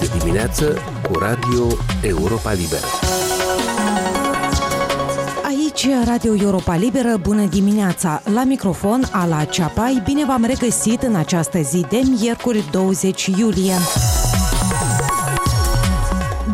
Este dimineață cu Radio Europa Liberă. Aici Radio Europa Liberă, bună dimineața! La microfon, Ala Ceapai, bine v-am regăsit în această zi de miercuri 20 iulie.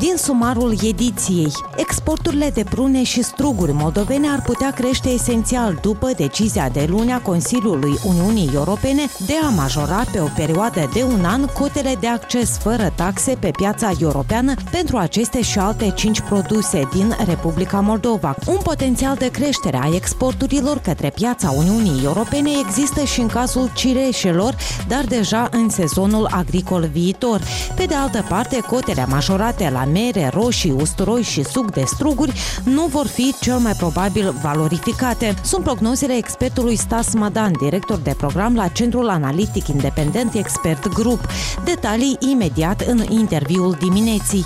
Din sumarul ediției, exporturile de prune și struguri moldovene ar putea crește esențial după decizia de luni a Consiliului Uniunii Europene de a majora pe o perioadă de un an cotele de acces fără taxe pe piața europeană pentru aceste și alte cinci produse din Republica Moldova. Un potențial de creștere a exporturilor către piața Uniunii Europene există și în cazul cireșelor, dar deja în sezonul agricol viitor. Pe de altă parte, cotele majorate la mere, roșii, usturoi și suc de struguri nu vor fi cel mai probabil valorificate. Sunt prognozele expertului Stas Madan, director de program la Centrul Analitic Independent Expert Group. Detalii imediat în interviul dimineții.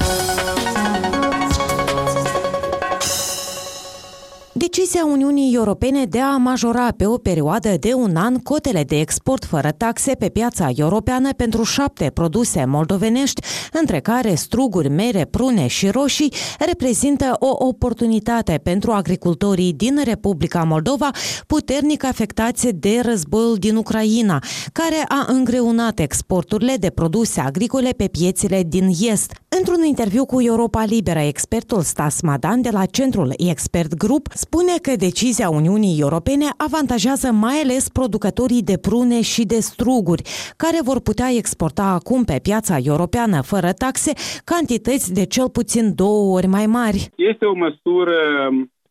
Decizia Uniunii Europene de a majora pe o perioadă de un an cotele de export fără taxe pe piața europeană pentru șapte produse moldovenești, între care struguri, mere, prune și roșii, reprezintă o oportunitate pentru agricultorii din Republica Moldova, puternic afectați de războiul din Ucraina, care a îngreunat exporturile de produse agricole pe piețele din Est. Într-un interviu cu Europa Liberă, expertul Stas Madan de la Centrul Expert Group spune că decizia Uniunii Europene avantajează mai ales producătorii de prune și de struguri, care vor putea exporta acum pe piața europeană fără taxe cantități de cel puțin două ori mai mari. Este o măsură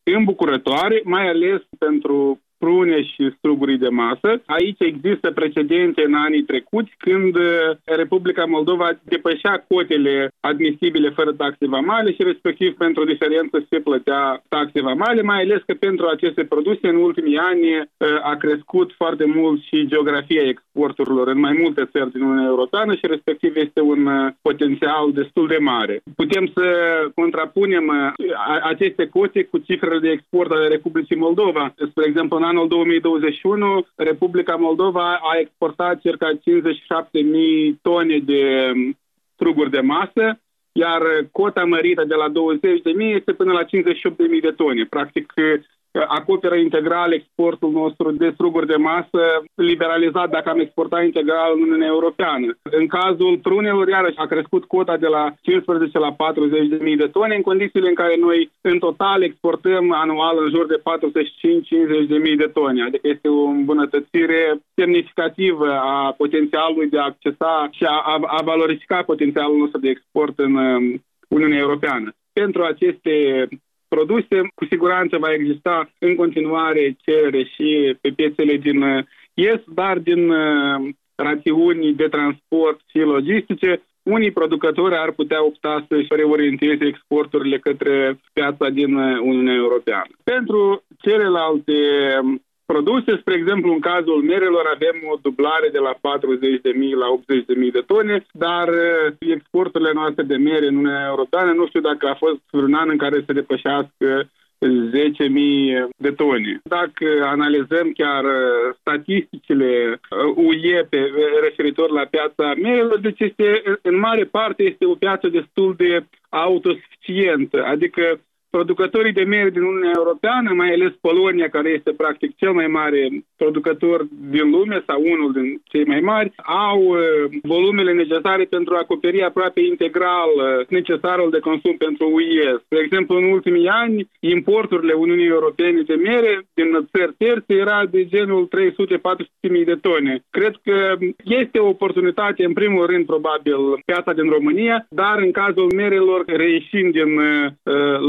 îmbucurătoare, mai ales pentru prune și struguri de masă. Aici există precedente în anii trecuți când uh, Republica Moldova depășea cotele admisibile fără taxe vamale și respectiv pentru diferență se plătea taxe vamale, mai ales că pentru aceste produse în ultimii ani uh, a crescut foarte mult și geografia exporturilor în mai multe țări din Uniunea Europeană și respectiv este un uh, potențial destul de mare. Putem să contrapunem aceste cote cu cifrele de export ale Republicii Moldova. Spre exemplu, în anul 2021, Republica Moldova a exportat circa 57.000 tone de um, struguri de masă, iar cota mărită de la 20.000 este până la 58.000 de tone. Practic, acoperă integral exportul nostru de struguri de masă, liberalizat dacă am exportat integral în Uniunea Europeană. În cazul prunelor, iarăși, a crescut cota de la 15 la 40 de mii de tone, în condițiile în care noi, în total, exportăm anual în jur de 45-50 de mii de tone. Adică este o îmbunătățire semnificativă a potențialului de a accesa și a, a, a valorifica potențialul nostru de export în um, Uniunea Europeană. Pentru aceste produse. Cu siguranță va exista în continuare cerere și pe piețele din uh, Est, dar din uh, rațiuni de transport și logistice, unii producători ar putea opta să-și reorienteze exporturile către piața din uh, Uniunea Europeană. Pentru celelalte um, produse. Spre exemplu, în cazul merelor avem o dublare de la 40.000 la 80.000 de tone, dar uh, exporturile noastre de mere în Uniunea Europeană, nu știu dacă a fost un an în care să depășească 10.000 de tone. Dacă analizăm chiar uh, statisticile UE uh, pe, referitor la piața merelor, deci este, în mare parte este o piață destul de autosuficientă, adică producătorii de miere din Uniunea Europeană, mai ales Polonia, care este practic cel mai mare producător din lume sau unul din cei mai mari, au uh, volumele necesare pentru a acoperi aproape integral uh, necesarul de consum pentru UE. De exemplu, în ultimii ani, importurile Uniunii Europene de miere din țări terțe era de genul 300-400 de tone. Cred că este o oportunitate, în primul rând, probabil, piața din România, dar în cazul merelor, reieșind din uh,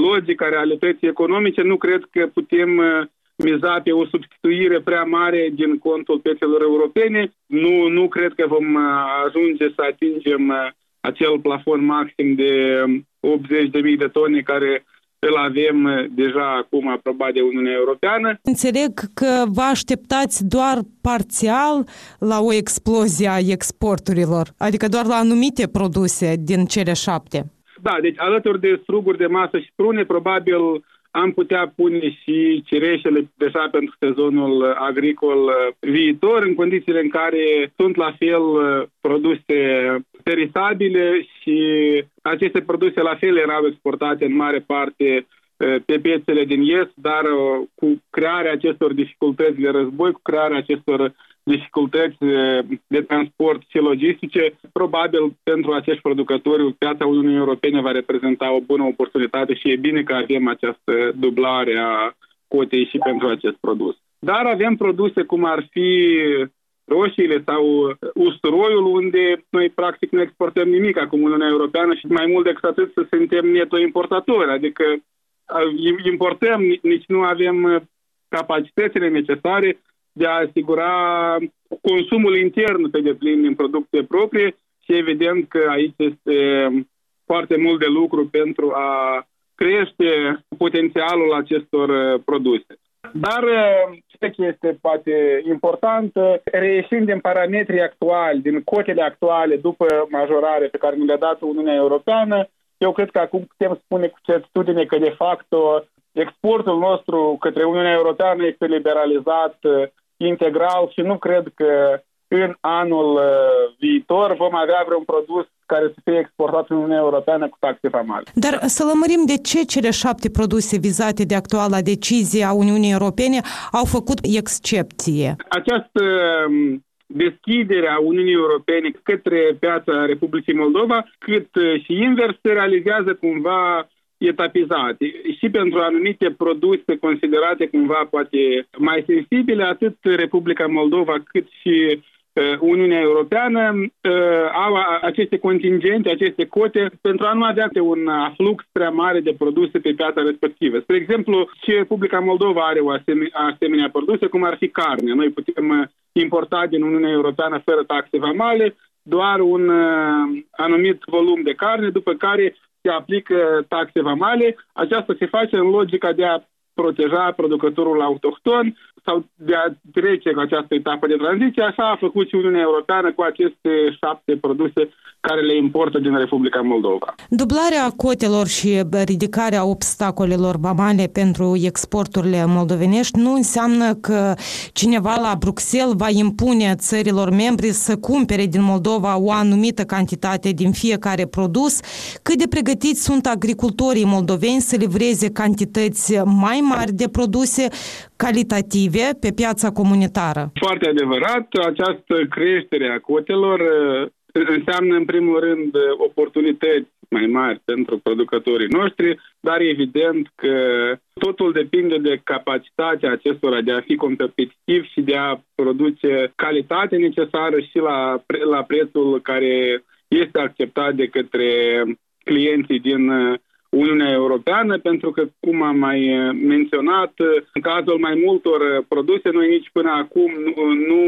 logic logica realității economice, nu cred că putem uh, miza pe o substituire prea mare din contul piețelor europene. Nu, nu cred că vom uh, ajunge să atingem uh, acel plafon maxim de 80.000 um, de tone care îl avem deja acum aprobat de Uniunea Europeană. Înțeleg că vă așteptați doar parțial la o explozie a exporturilor, adică doar la anumite produse din cele șapte. Da, deci alături de struguri de masă și prune, probabil am putea pune și cireșele deja pentru sezonul agricol viitor, în condițiile în care sunt la fel produse perisabile și aceste produse la fel erau exportate în mare parte pe piețele din Est, dar cu crearea acestor dificultăți de război, cu crearea acestor dificultăți de transport și logistice, probabil pentru acești producători piața Uniunii Europene va reprezenta o bună oportunitate și e bine că avem această dublare a cotei și pentru acest produs. Dar avem produse cum ar fi roșiile sau usturoiul, unde noi practic nu exportăm nimic acum Uniunea Europeană și mai mult decât atât să suntem neto importatori, adică importăm, nici nu avem capacitățile necesare de a asigura consumul intern pe deplin din producție proprie și evident că aici este foarte mult de lucru pentru a crește potențialul acestor uh, produse. Dar uh, ce este poate importantă, reieșind din parametrii actuali, din cotele actuale după majorare pe care ne le-a dat Uniunea Europeană, eu cred că acum putem spune cu certitudine că de fapt exportul nostru către Uniunea Europeană este liberalizat uh, integral și nu cred că în anul uh, viitor vom avea vreun produs care să fie exportat în Uniunea Europeană cu taxe vamale. Dar să lămărim de ce cele șapte produse vizate de actuala decizie a Uniunii Europene au făcut excepție? Această um, deschidere a Uniunii Europene către piața Republicii Moldova, cât uh, și invers, se realizează cumva etapizate și pentru anumite produse considerate cumva poate mai sensibile, atât Republica Moldova cât și uh, Uniunea Europeană uh, au aceste contingente, aceste cote pentru a nu avea un flux prea mare de produse pe piața respectivă. Spre exemplu, și Republica Moldova are o asemenea, asemenea produse, cum ar fi carne. Noi putem uh, importa din Uniunea Europeană fără taxe vamale doar un anumit volum de carne, după care se aplică taxe vamale. Aceasta se face în logica de a proteja producătorul autohton sau de a trece cu această etapă de tranziție. Așa a făcut și Uniunea Europeană cu aceste șapte produse care le importă din Republica Moldova. Dublarea cotelor și ridicarea obstacolelor vamale pentru exporturile moldovenești nu înseamnă că cineva la Bruxelles va impune țărilor membri să cumpere din Moldova o anumită cantitate din fiecare produs. Cât de pregătiți sunt agricultorii moldoveni să livreze cantități mai mari de produse calitative pe piața comunitară? Foarte adevărat, această creștere a cotelor înseamnă în primul rând oportunități mai mari pentru producătorii noștri, dar evident că totul depinde de capacitatea acestora de a fi competitiv și de a produce calitate necesară și la, la prețul care este acceptat de către clienții din Uniunea Europeană, pentru că, cum am mai menționat, în cazul mai multor produse, noi nici până acum nu, nu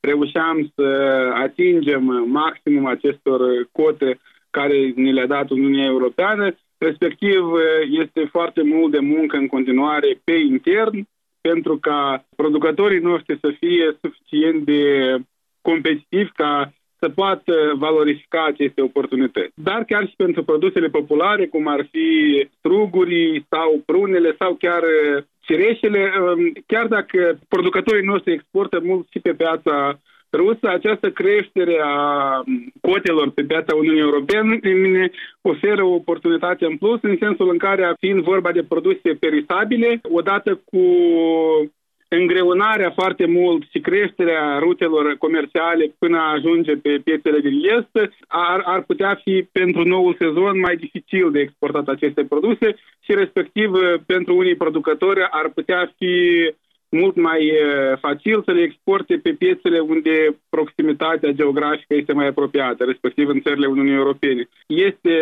reușeam să atingem maximum acestor cote care ni le-a dat Uniunea Europeană, respectiv este foarte mult de muncă în continuare pe intern pentru ca producătorii noștri să fie suficient de competitivi ca să poată valorifica aceste oportunități. Dar chiar și pentru produsele populare, cum ar fi strugurii sau prunele sau chiar cireșele, um, chiar dacă producătorii noștri exportă mult și pe piața rusă, această creștere a cotelor pe piața Uniunii Europene oferă o oportunitate în plus, în sensul în care, fiind vorba de produse perisabile, odată cu îngreunarea foarte mult și creșterea rutelor comerciale până a ajunge pe piețele din Est, ar, ar putea fi pentru noul sezon mai dificil de exportat aceste produse și respectiv pentru unii producători ar putea fi mult mai facil să le exporte pe piețele unde proximitatea geografică este mai apropiată, respectiv în țările Uniunii Europene. Este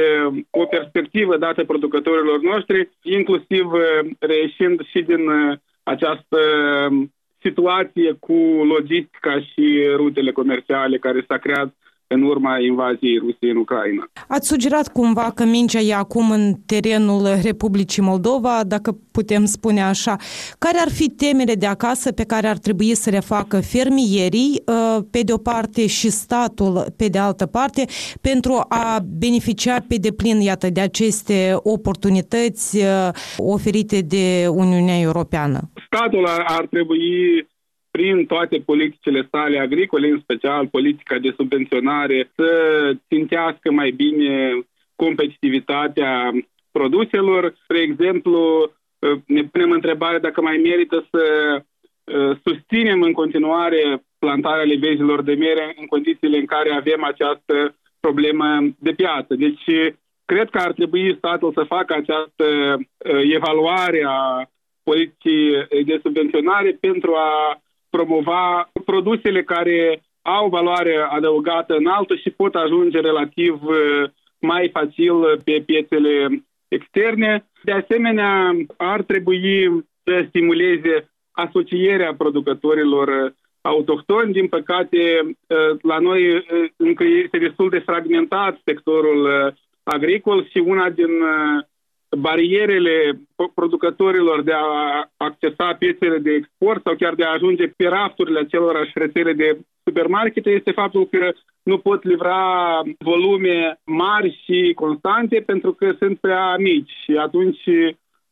o perspectivă dată producătorilor noștri, inclusiv reieșind și din această situație cu logistica și rutele comerciale care s-a creat în urma invaziei Rusiei în Ucraina. Ați sugerat cumva că mingea e acum în terenul Republicii Moldova, dacă putem spune așa. Care ar fi temele de acasă pe care ar trebui să le facă fermierii, uh, pe de o parte, și statul, pe de altă parte, pentru a beneficia pe deplin, iată, de aceste oportunități uh, oferite de Uniunea Europeană? Statul ar, ar trebui prin toate politicile sale agricole, în special politica de subvenționare, să țintească mai bine competitivitatea produselor. Spre exemplu, ne punem întrebarea dacă mai merită să uh, susținem în continuare plantarea livezilor de mere în condițiile în care avem această problemă de piață. Deci, cred că ar trebui statul să facă această uh, evaluare a politicii de subvenționare pentru a promova produsele care au valoare adăugată înaltă și pot ajunge relativ uh, mai facil pe piețele externe. De asemenea, ar trebui să stimuleze asocierea producătorilor autohtoni. Din păcate, uh, la noi uh, încă este destul de fragmentat sectorul agricol și una din barierele producătorilor de a accesa piețele de export sau chiar de a ajunge pe rafturile acelorași rețele de supermarkete este faptul că nu pot livra volume mari și constante pentru că sunt prea mici. Și atunci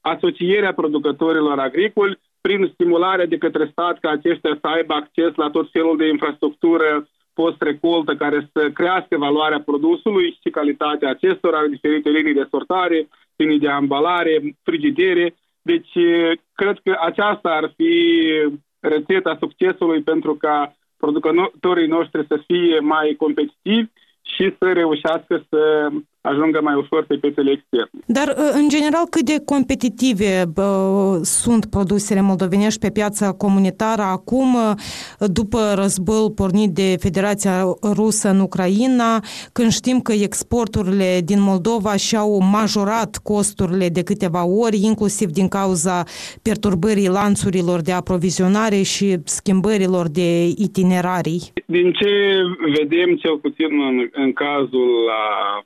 asocierea producătorilor agricoli prin stimularea de către stat ca aceștia să aibă acces la tot felul de infrastructură post-recoltă care să crească valoarea produsului și calitatea acestora, diferite linii de sortare, linii de ambalare, frigidere. Deci, cred că aceasta ar fi rețeta succesului pentru ca producătorii noștri să fie mai competitivi și să reușească să ajungă mai ușor pe piețele externe. Dar, ă, în general, cât de competitive bă, sunt produsele moldovenești pe piața comunitară acum, ă, după războiul pornit de Federația Rusă în Ucraina, când știm că exporturile din Moldova și-au majorat costurile de câteva ori, inclusiv din cauza perturbării lanțurilor de aprovizionare și schimbărilor de itinerarii? Din ce vedem, cel puțin în, în cazul la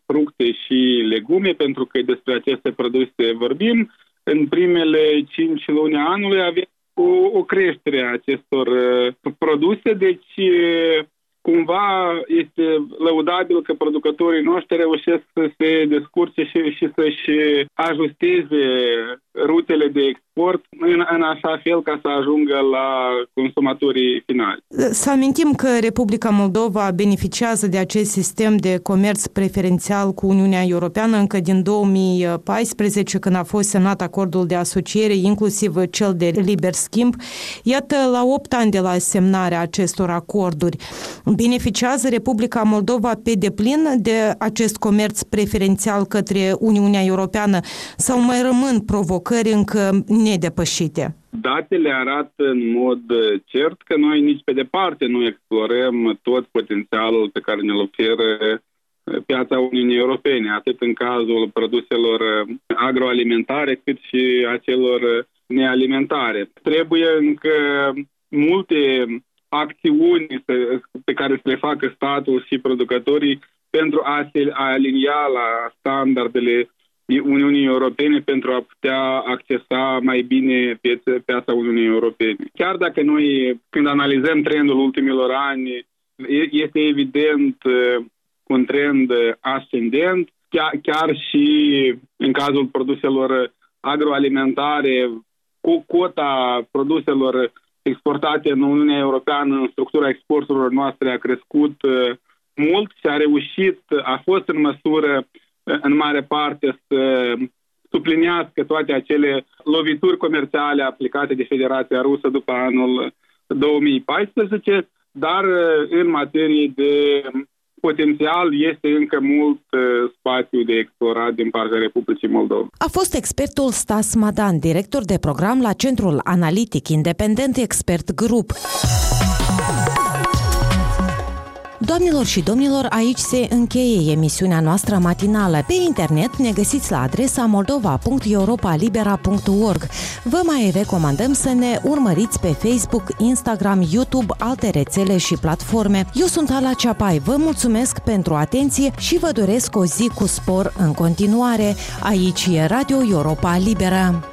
fructe și legume, pentru că despre aceste produse vorbim. În primele 5 luni anului avem o, o creștere a acestor uh, produse, deci uh, cumva este lăudabil că producătorii noștri reușesc să se descurce și, și să-și ajusteze rutele de export în, în așa fel ca să ajungă la consumatorii finali. Să amintim că Republica Moldova beneficiază de acest sistem de comerț preferențial cu Uniunea Europeană încă din 2014, când a fost semnat acordul de asociere, inclusiv cel de liber schimb. Iată, la 8 ani de la semnarea acestor acorduri, beneficiază Republica Moldova pe deplin de acest comerț preferențial către Uniunea Europeană sau mai rămân provocări provocări încă nedepășite? Datele arată în mod cert că noi nici pe departe nu explorăm tot potențialul pe care ne-l oferă piața Uniunii Europene, atât în cazul produselor agroalimentare, cât și a celor nealimentare. Trebuie încă multe acțiuni pe care să le facă statul și producătorii pentru a se alinia la standardele Uniunii Europene pentru a putea accesa mai bine piețe, piața Uniunii Europene. Chiar dacă noi, când analizăm trendul ultimilor ani, este evident un trend ascendent, chiar, chiar și în cazul produselor agroalimentare, cu cota produselor exportate în Uniunea Europeană în structura exporturilor noastre a crescut mult și a reușit, a fost în măsură în mare parte să suplinească toate acele lovituri comerciale aplicate de Federația Rusă după anul 2014, dar în materie de potențial este încă mult spațiu de explorat din partea Republicii Moldova. A fost expertul Stas Madan, director de program la Centrul Analitic Independent Expert Group. Doamnelor și domnilor, aici se încheie emisiunea noastră matinală. Pe internet ne găsiți la adresa moldova.europalibera.org. Vă mai recomandăm să ne urmăriți pe Facebook, Instagram, YouTube, alte rețele și platforme. Eu sunt Ala Ceapai, vă mulțumesc pentru atenție și vă doresc o zi cu spor în continuare. Aici e Radio Europa Liberă.